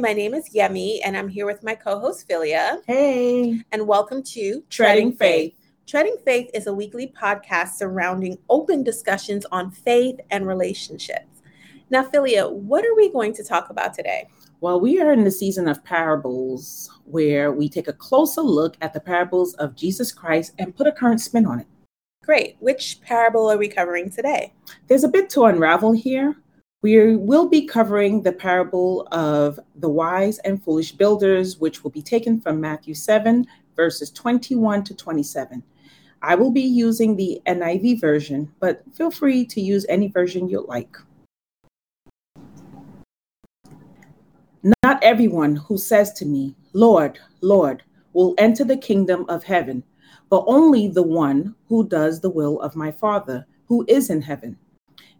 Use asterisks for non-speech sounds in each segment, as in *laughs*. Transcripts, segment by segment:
My name is Yemi, and I'm here with my co host, Philia. Hey. And welcome to Treading Faith. Treading Faith is a weekly podcast surrounding open discussions on faith and relationships. Now, Philia, what are we going to talk about today? Well, we are in the season of parables where we take a closer look at the parables of Jesus Christ and put a current spin on it. Great. Which parable are we covering today? There's a bit to unravel here. We will be covering the parable of the wise and foolish builders, which will be taken from Matthew 7, verses 21 to 27. I will be using the NIV version, but feel free to use any version you like. Not everyone who says to me, Lord, Lord, will enter the kingdom of heaven, but only the one who does the will of my Father who is in heaven.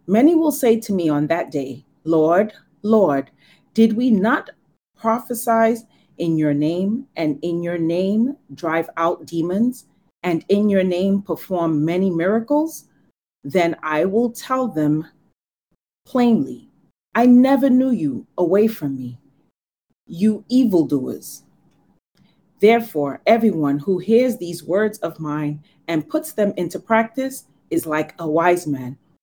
Many will say to me on that day, Lord, Lord, did we not prophesy in your name, and in your name drive out demons, and in your name perform many miracles? Then I will tell them plainly, I never knew you away from me you evildoers. Therefore, everyone who hears these words of mine and puts them into practice is like a wise man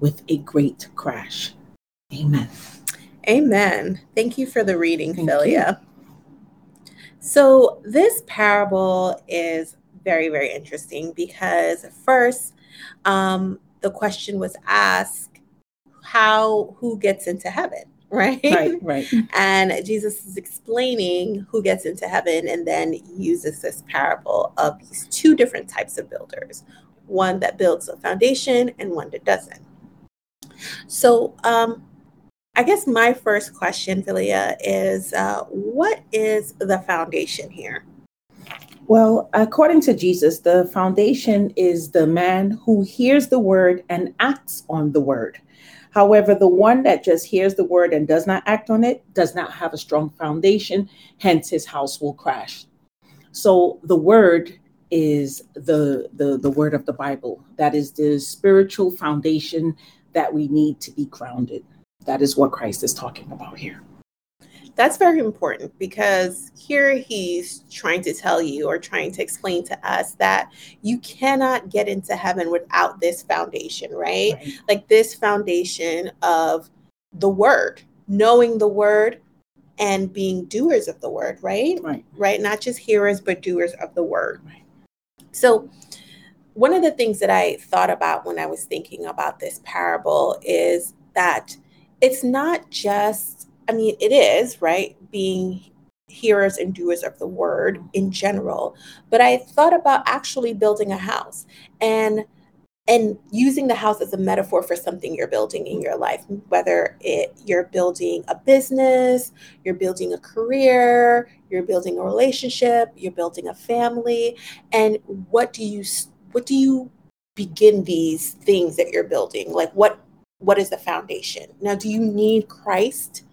with a great crash. Amen. Amen. Thank you for the reading, Thank Philia. You. So, this parable is very, very interesting because first, um, the question was asked how who gets into heaven *laughs* right? Right, right. And Jesus is explaining who gets into heaven and then uses this parable of these two different types of builders one that builds a foundation and one that doesn't. So, um, I guess my first question, Philia, is uh, what is the foundation here? Well, according to Jesus, the foundation is the man who hears the word and acts on the word. However, the one that just hears the word and does not act on it does not have a strong foundation, hence his house will crash. So the word is the the the word of the Bible. That is the spiritual foundation that we need to be grounded. That is what Christ is talking about here. That's very important because here he's trying to tell you or trying to explain to us that you cannot get into heaven without this foundation, right? right. Like this foundation of the word, knowing the word and being doers of the word, right? Right. Right. Not just hearers, but doers of the word. Right. So, one of the things that I thought about when I was thinking about this parable is that it's not just I mean, it is, right? Being hearers and doers of the word in general. But I thought about actually building a house and and using the house as a metaphor for something you're building in your life whether it you're building a business you're building a career you're building a relationship you're building a family and what do you what do you begin these things that you're building like what what is the foundation now do you need christ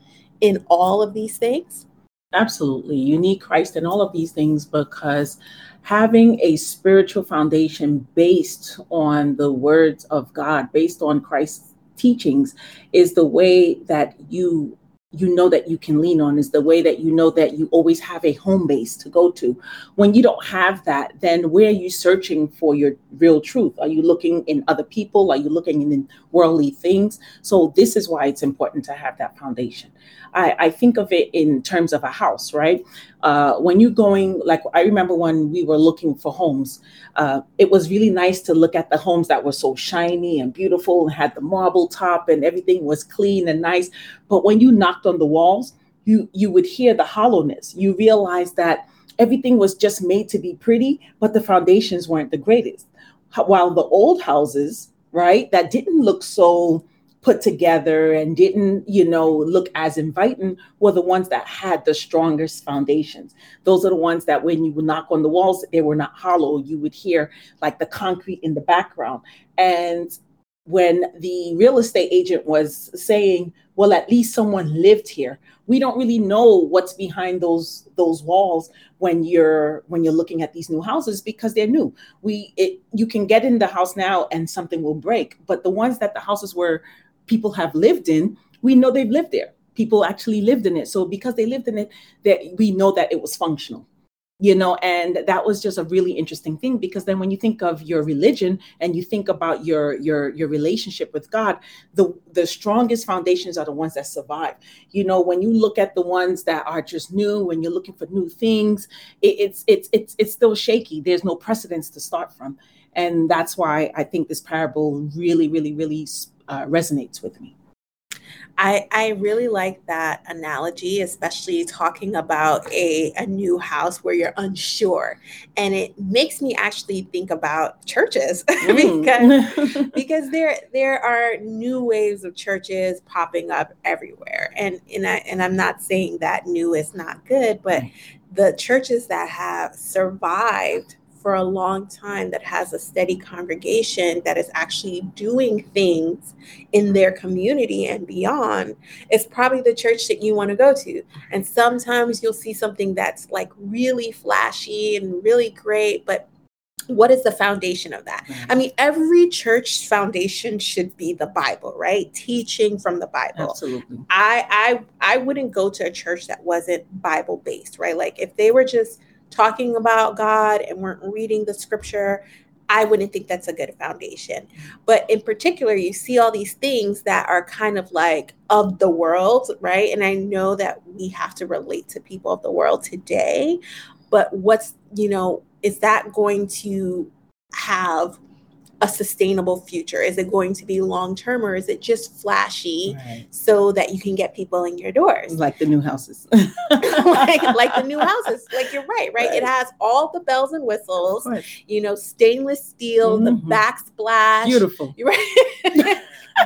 in all of these things? Absolutely. You need Christ in all of these things because having a spiritual foundation based on the words of God, based on Christ's teachings, is the way that you you know that you can lean on is the way that you know that you always have a home base to go to. When you don't have that, then where are you searching for your real truth? Are you looking in other people? Are you looking in worldly things? So, this is why it's important to have that foundation. I, I think of it in terms of a house, right? Uh, when you're going, like I remember when we were looking for homes, uh, it was really nice to look at the homes that were so shiny and beautiful and had the marble top and everything was clean and nice. But when you knocked on the walls, you you would hear the hollowness. You realize that everything was just made to be pretty, but the foundations weren't the greatest. While the old houses, right, that didn't look so put together and didn't, you know, look as inviting were the ones that had the strongest foundations. Those are the ones that when you would knock on the walls, they were not hollow. You would hear like the concrete in the background. And when the real estate agent was saying, well, at least someone lived here. We don't really know what's behind those those walls when you're when you're looking at these new houses because they're new. We it you can get in the house now and something will break, but the ones that the houses where people have lived in, we know they've lived there. People actually lived in it. So because they lived in it, that we know that it was functional you know and that was just a really interesting thing because then when you think of your religion and you think about your your your relationship with god the the strongest foundations are the ones that survive. You know when you look at the ones that are just new when you're looking for new things it, it's it's it's it's still shaky. There's no precedence to start from. And that's why i think this parable really really really uh, resonates with me I, I really like that analogy, especially talking about a, a new house where you're unsure. And it makes me actually think about churches *laughs* mm. because, *laughs* because there there are new waves of churches popping up everywhere. And and, I, and I'm not saying that new is not good, but the churches that have survived for a long time that has a steady congregation that is actually doing things in their community and beyond is probably the church that you want to go to. And sometimes you'll see something that's like really flashy and really great, but what is the foundation of that? Mm-hmm. I mean, every church foundation should be the Bible, right? Teaching from the Bible. Absolutely. I I I wouldn't go to a church that wasn't Bible based, right? Like if they were just talking about God and weren't reading the scripture, I wouldn't think that's a good foundation. But in particular, you see all these things that are kind of like of the world, right? And I know that we have to relate to people of the world today. But what's, you know, is that going to have a sustainable future? Is it going to be long term or is it just flashy right. so that you can get people in your doors? Like the new houses. *laughs* like, like the new houses. Like you're right, right, right? It has all the bells and whistles, you know, stainless steel, mm-hmm. the backsplash. Beautiful. *laughs* Right?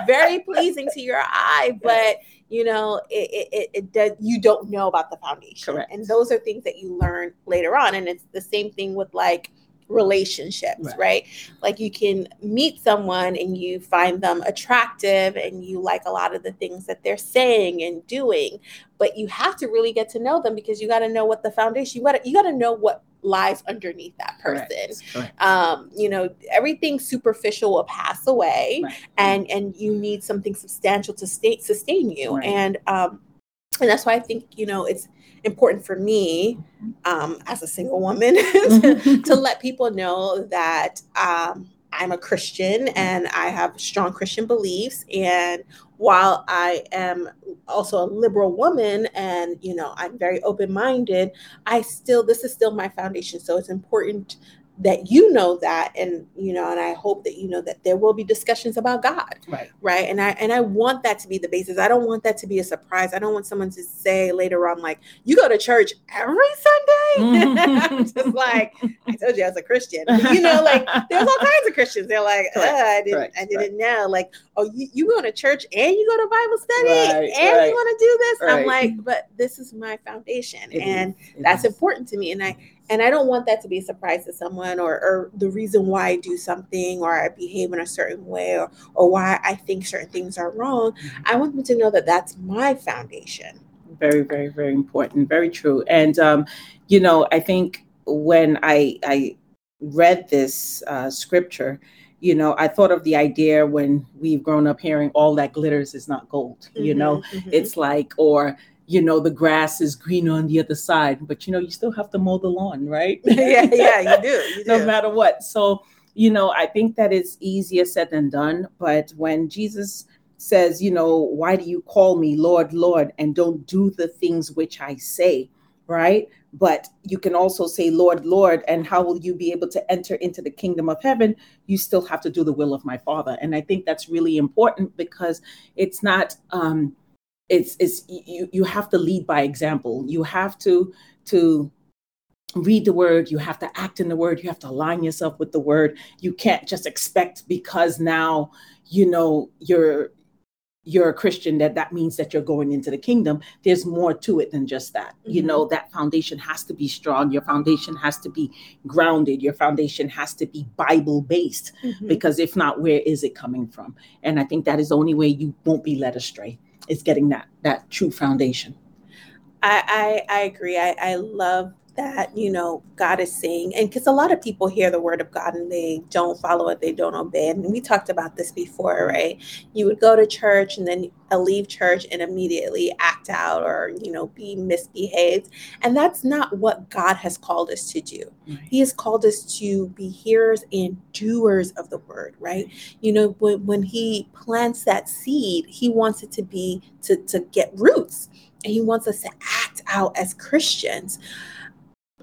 Very pleasing to your eye, but you know it, it, it does you don't know about the foundation Correct. and those are things that you learn later on and it's the same thing with like relationships, right. right. Like you can meet someone and you find them attractive and you like a lot of the things that they're saying and doing, but you have to really get to know them because you got to know what the foundation, you got to you got to know what lies underneath that person. Correct. Correct. Um, you know, everything superficial will pass away right. and and you need something substantial to stay, sustain you. Right. And um and that's why I think, you know, it's important for me um, as a single woman *laughs* to, *laughs* to, let people know that um, I'm a Christian and I have strong Christian beliefs. And while I am also a liberal woman and, you know, I'm very open minded, I still, this is still my foundation. So it's important that you know that and you know and i hope that you know that there will be discussions about god. Right. Right? And i and i want that to be the basis. I don't want that to be a surprise. I don't want someone to say later on like you go to church every sunday? *laughs* Mm-hmm. I'm just like i told you i was a christian. You know like there's all kinds of christians. They're like uh, i didn't Correct. i didn't know. Like oh you, you go to church and you go to bible study right, and right. you want to do this? Right. i'm like but this is my foundation it and that's is. important to me. And i and I don't want that to be a surprise to someone or, or the reason why I do something or I behave in a certain way or, or why I think certain things are wrong. Mm-hmm. I want them to know that that's my foundation. Very, very, very important. Very true. And, um, you know, I think when I, I read this uh, scripture, you know, I thought of the idea when we've grown up hearing all that glitters is not gold, you mm-hmm, know, mm-hmm. it's like, or, you know the grass is green on the other side but you know you still have to mow the lawn right? *laughs* Yeah yeah you do, you *laughs* do. no matter what. So you know i think that is easier said than done but when jesus says you know why do you call me lord lord and don't do the things which i say? Right? But you can also say lord lord and how will you be able to enter into the kingdom of heaven? You still have to do the will of my father. And i think that's really important because it's not um it's it's you you have to lead by example you have to to read the word you have to act in the word you have to align yourself with the word you can't just expect because now you know you're you're a Christian, that that means that you're going into the kingdom. There's more to it than just that. Mm-hmm. You know, that foundation has to be strong. Your foundation has to be grounded. Your foundation has to be Bible based, mm-hmm. because if not, where is it coming from? And I think that is the only way you won't be led astray. Is getting that that true foundation. I I, I agree. I, I love that you know god is saying and because a lot of people hear the word of god and they don't follow it they don't obey it and we talked about this before right? You would go to church and then leave church and immediately act out or you know be misbehaved and that's not what god has called us to do. Right. he has called us to be hearers and doers of the word right? You know when, when he plants that seed he wants it to be to to get roots and he wants us to act out as christians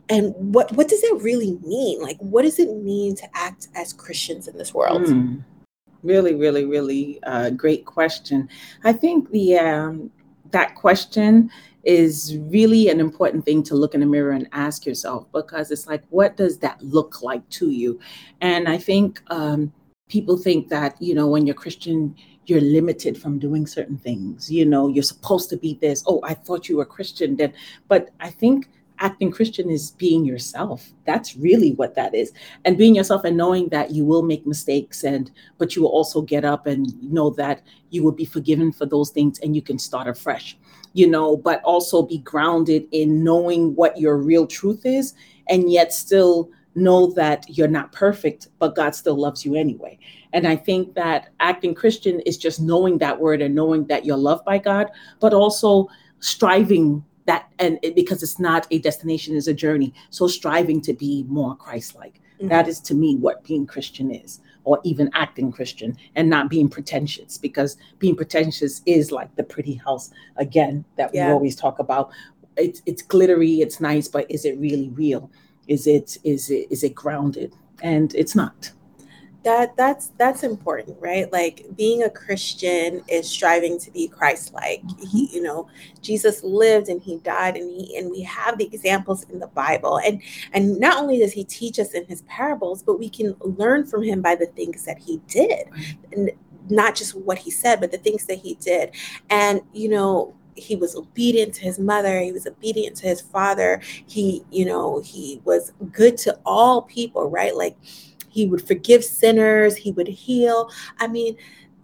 and what what does that really mean? Like what does it mean to act as christians in this world? Mm, really really really uh, great question. I think the um, that question is really an important thing to look in the mirror and ask yourself because it's like what does that look like to you? And i think um, people think that you know when you're christian you're limited from doing certain things. You know you're supposed to be this oh i thought you were christian then. But i think acting Christian is being yourself. That's really what that is. And being yourself and knowing that you will make mistakes and but you will also get up and know that you will be forgiven for those things and you can start afresh. You know, but also be grounded in knowing what your real truth is and yet still know that you're not perfect, but God still loves you anyway. And I think that acting Christian is just knowing that word and knowing that you're loved by God, but also striving that and it, because it's not a destination is a journey. So striving to be more christ-like. Mm-hmm. that is to me what being christian is or even acting christian and not being pretentious because being pretentious is like the pretty house again that yeah. we always talk about. It's it's glittery it's nice but is it really real? Is it is it is it grounded? And it's not that that's that's important right? Like being a christian is striving to be christ-like. Mm-hmm. he you know jesus lived and he died and he and we have the examples in the bible. And and not only does he teach us in his parables but we can learn from him by the things that he did. And not just what he said but the things that he did. And you know he was obedient to his mother he was obedient to his father. He you know he was good to all people right? Like he would forgive sinners, he would heal. I mean,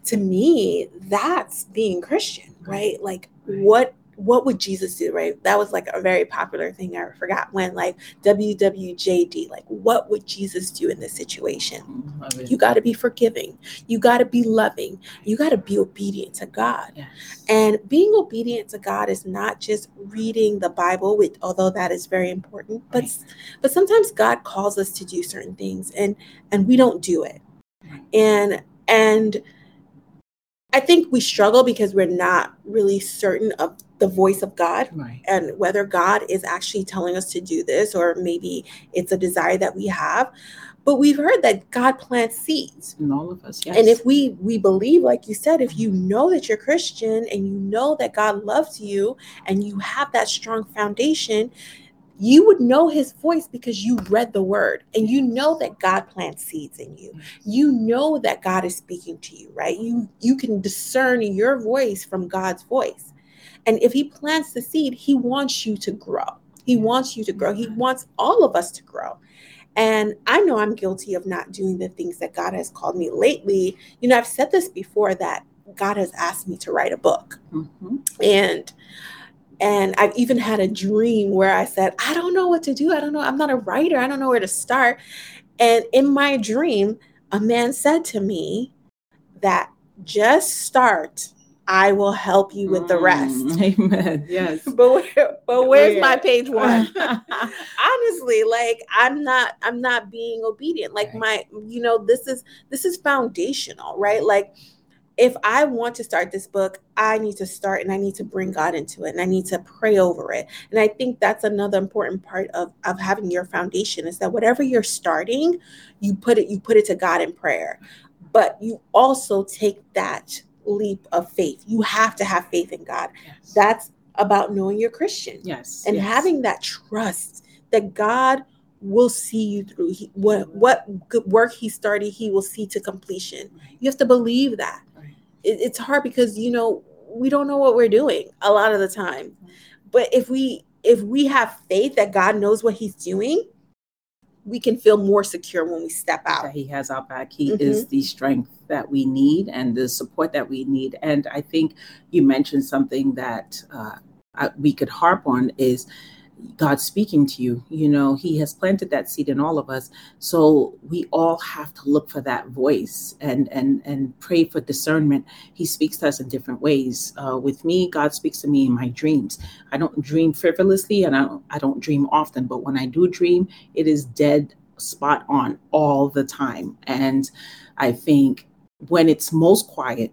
to me, that's being Christian, right? Like what what would Jesus do, right? That was like a very popular thing. I forgot when, like WWJD, like what would Jesus do in this situation? Mm, you got to be forgiving. You got to be loving. You got to be obedient to God. Yes. And being obedient to God is not just reading the Bible, with although that is very important, but right. but sometimes God calls us to do certain things, and and we don't do it, and and I think we struggle because we're not really certain of the voice of God right. and whether God is actually telling us to do this or maybe it's a desire that we have. But we've heard that God plants seeds. In all of us, yes. And if we we believe, like you said, if you know that you're Christian and you know that God loves you and you have that strong foundation, you would know his voice because you read the word and you know that God plants seeds in you. You know that God is speaking to you, right? You you can discern your voice from God's voice. And if he plants the seed, he wants you to grow. He wants you to grow. He wants all of us to grow. And I know I'm guilty of not doing the things that God has called me lately. You know, I've said this before that God has asked me to write a book. Mm-hmm. And and I've even had a dream where I said, I don't know what to do. I don't know. I'm not a writer. I don't know where to start. And in my dream, a man said to me that just start. I will help you with the rest. Mm, amen. Yes. *laughs* but where, but where's yeah. my page one? *laughs* *laughs* Honestly, like I'm not I'm not being obedient. Like my you know this is this is foundational, right? Like if I want to start this book, I need to start and I need to bring God into it and I need to pray over it. And I think that's another important part of, of having your foundation is that whatever you're starting, you put it, you put it to God in prayer. But you also take that leap of faith. You have to have faith in God. Yes. That's about knowing you're Christian. Yes. And yes. having that trust that God will see you through. He, what mm-hmm. what good work he started, he will see to completion. Right. You have to believe that it, it's hard because you know we don't know what we're doing a lot of the time. Mm-hmm. But if we if we have faith that God knows what He's doing, we can feel more secure when we step out. That he has our back. He mm-hmm. is the strength that we need and the support that we need. And I think you mentioned something that uh, we could harp on is God speaking to you. You know, He has planted that seed in all of us. So we all have to look for that voice and and and pray for discernment. He speaks to us in different ways. Uh, with me, God speaks to me in my dreams. I don't dream frivolously, and I don't, I don't dream often. But when I do dream, it is dead spot on all the time. And I think when it's most quiet,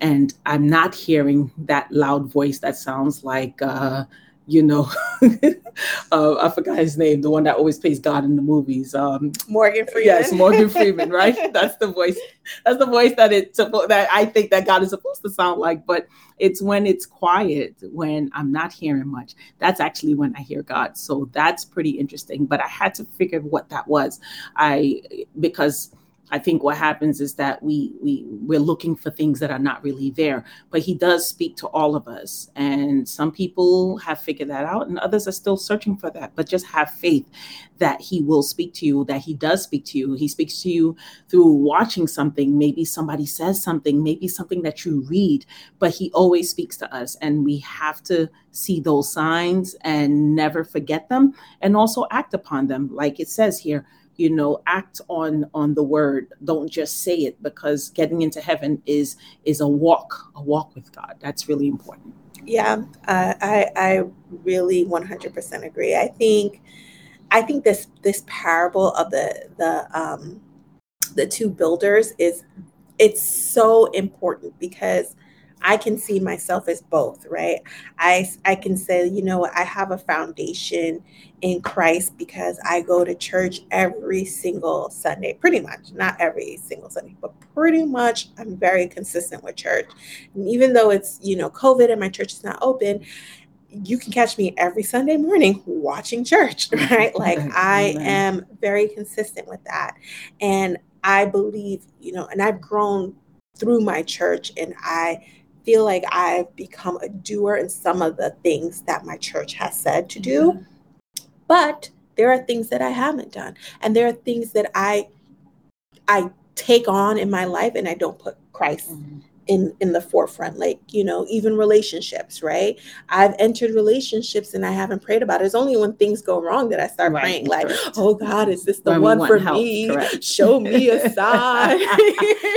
and I'm not hearing that loud voice that sounds like. Uh, you know, *laughs* uh, I forgot his name, the one that always plays God in the movies. Um, Morgan Freeman. Yes, Morgan Freeman, right? *laughs* That's the voice. That's the voice that it that I think that God is supposed to sound like. But it's when it's quiet, when I'm not hearing much. That's actually when I hear God. So that's pretty interesting. But I had to figure what that was. I because I think what happens is that we we we're looking for things that are not really there. But he does speak to all of us, and some people have figured that out, and others are still searching for that. But just have faith that he will speak to you, that he does speak to you. He speaks to you through watching something. Maybe somebody says something, maybe something that you read, but he always speaks to us, and we have to see those signs and never forget them, and also act upon them, like it says here you know act on on the word. Don't just say it because getting into heaven is is a walk a walk with god. That's really important. Yeah uh, i i really 100% agree. I think i think this this parable of the the um the two builders is it's so important because I can see myself as both, right? I I can say, you know, I have a foundation in Christ because I go to church every single Sunday, pretty much, not every single Sunday, but pretty much I'm very consistent with church. And even though it's, you know, COVID and my church is not open, you can catch me every Sunday morning watching church, *laughs* right? Like I am very consistent with that. And I believe, you know, and I've grown through my church and I feel like I've become a doer in some of the things that my church has said to do. Mm-hmm. But there are things that I haven't done. And there are things that I I take on in my life and I don't put Christ mm-hmm in in the forefront like you know even relationships right? I've entered relationships and i haven't prayed about it. It's only when things go wrong that i start right, praying like correct. oh god is this the when one for help, me? Correct. show me a *laughs* sign.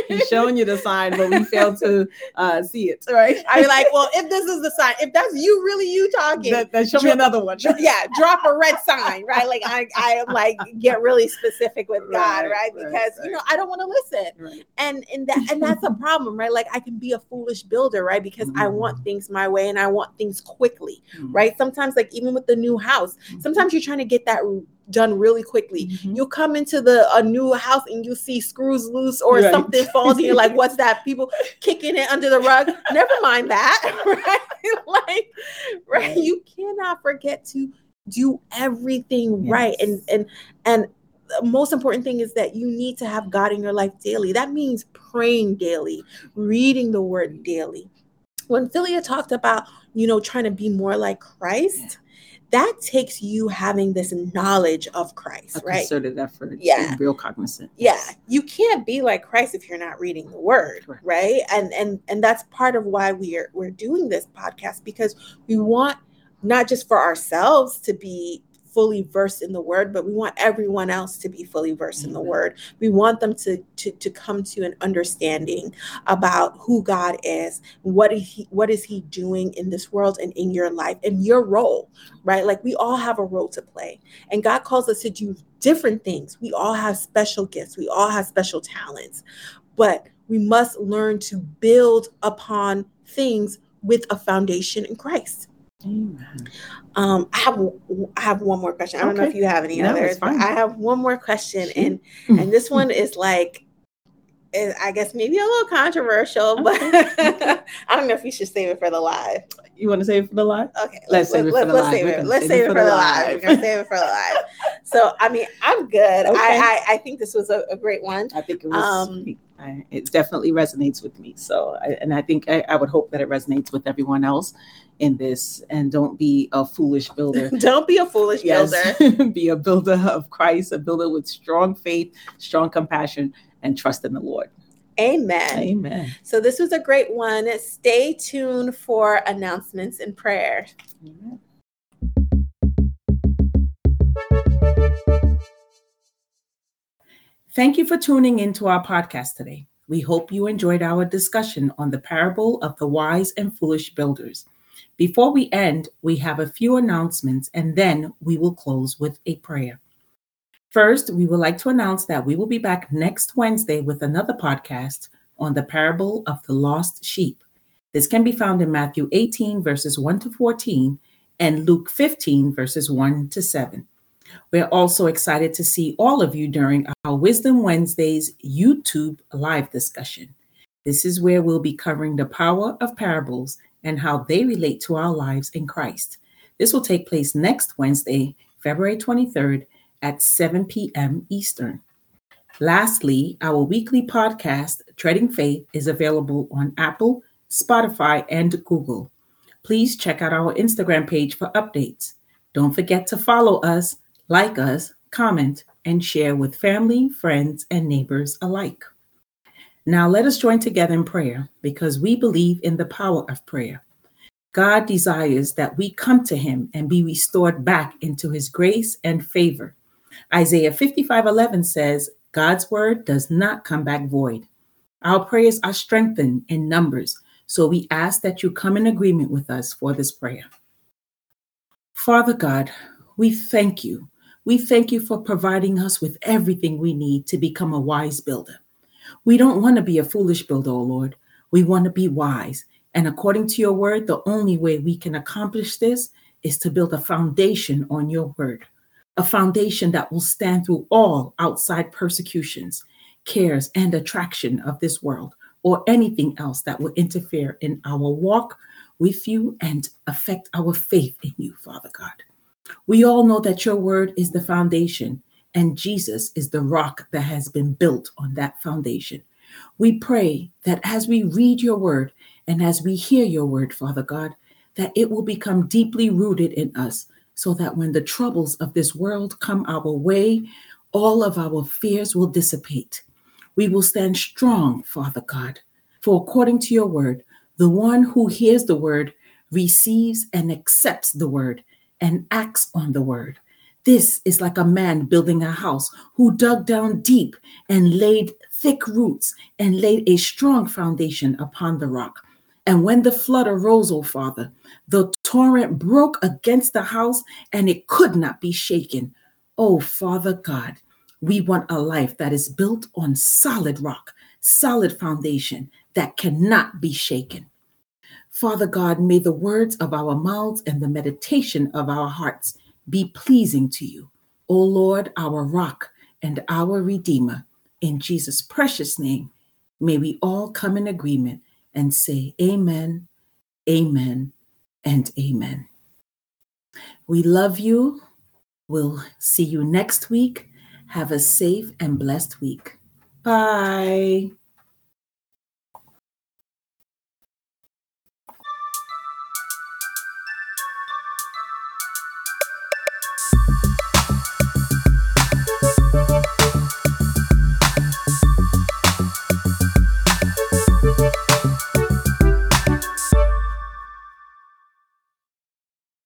He's showing you the sign but we fail to uh, see it right? I'm like well if this is the sign if that's you really you talking then, show me another one. yeah drop a red sign right? Like i i am like get really specific with god right, right? because you know i don't want to listen and and that and that's a problem right? Like i can be a foolish builder, right? Because mm-hmm. I want mm. things my way and I want things quickly, mm-hmm. right? Sometimes, like even with the new house, mm-hmm. sometimes you're trying to get that done really quickly. Mm-hmm. You come into the a new house and you see screws loose or right. something falls and you're like, what's that? People *laughs* kicking it under the rug. Never mind that, *laughs* right? like, right? You cannot forget to do everything yes. right and and and most important thing is that you need to have God in your life daily. That means praying daily, reading the word daily. When Philia talked about, you know, trying to be more like Christ, yeah. that takes you having this knowledge of Christ, a right? Concerted effort. Yeah. Real cognizant. Yeah. You can't be like Christ if you're not reading the word, right? right? And and and that's part of why we're we're doing this podcast because we want not just for ourselves to be fully versed in the word, but we want everyone else to be fully versed in the mm-hmm. word. We want them to, to, to come to an understanding about who God is, what is he what is he doing in this world and in your life and your role, right? Like we all have a role to play. And God calls us to do different things. We all have special gifts. We all have special talents. But we must learn to build upon things with a foundation in Christ. Amen. Um, I have I have one more question. I don't okay. know if you have any no, others. I have one more question, and and this one *laughs* is like is, I guess, maybe a little controversial, *laughs* but I don't know if you should save it for the live. You want to save it for the live? Okay, let's, let's save it for the let's live. Save it. Let's save it for the live. We're gonna save it for the live. *laughs* So, I mean, I'm good. Okay. I, I, I think this was a, a, great one. I think it was. Um, I, it definitely resonates with me. So, I, and I think I, I would hope that it resonates with everyone else in this. And don't be a foolish builder. *laughs* don't be a foolish yes. builder. *laughs* be a builder of Christ, a builder with strong faith, strong compassion, and trust in the Lord. Amen. Amen. So this was a great one. Stay tuned for announcements and prayer. Amen. Thank you for tuning into our podcast today. We hope you enjoyed our discussion on the parable of the wise and foolish builders. Before we end, we have a few announcements and then we will close with a prayer. First, we would like to announce that we will be back next Wednesday with another podcast on the parable of the lost sheep. This can be found in Matthew 18, verses 1 to 14, and Luke 15, verses 1 to 7. We're also excited to see all of you during our Wisdom Wednesdays YouTube live discussion. This is where we'll be covering the power of parables and how they relate to our lives in Christ. This will take place next Wednesday, February 23rd at 7 p.m. Eastern. Lastly, our weekly podcast, Treading Faith, is available on Apple, Spotify, and Google. Please check out our Instagram page for updates. Don't forget to follow us, like us, comment, and share with family, friends, and neighbors alike. Now, let us join together in prayer because we believe in the power of prayer. God desires that we come to Him and be restored back into His grace and favor. Isaiah 55 11 says, God's word does not come back void. Our prayers are strengthened in numbers, so we ask that you come in agreement with us for this prayer. Father God, we thank you. We thank you for providing us with everything we need to become a wise builder. We don't want to be a foolish builder, oh Lord. We want to be wise. And according to your word, the only way we can accomplish this is to build a foundation on your word a foundation that will stand through all outside persecutions, cares, and attraction of this world, or anything else that will interfere in our walk with you and affect our faith in you, Father God. We all know that your word is the foundation, and Jesus is the rock that has been built on that foundation. We pray that as we read your word and as we hear your word, Father God, that it will become deeply rooted in us so that when the troubles of this world come our way, all of our fears will dissipate. We will stand strong, Father God, for according to your word, the one who hears the word receives and accepts the word and acts on the word. This is like a man building a house who dug down deep and laid thick roots and laid a strong foundation upon the rock. And when the flood arose, O Father, the torrent broke against the house and it could not be shaken. Oh, Father God, we want a life that is built on solid rock, solid foundation that cannot be shaken. Father God, may the words of our mouths and the meditation of our hearts be pleasing to you. O Lord, our rock and our redeemer. In Jesus' precious name, may we all come in agreement and say, Amen, Amen, and Amen. We love you. We'll see you next week. Have a safe and blessed week. Bye.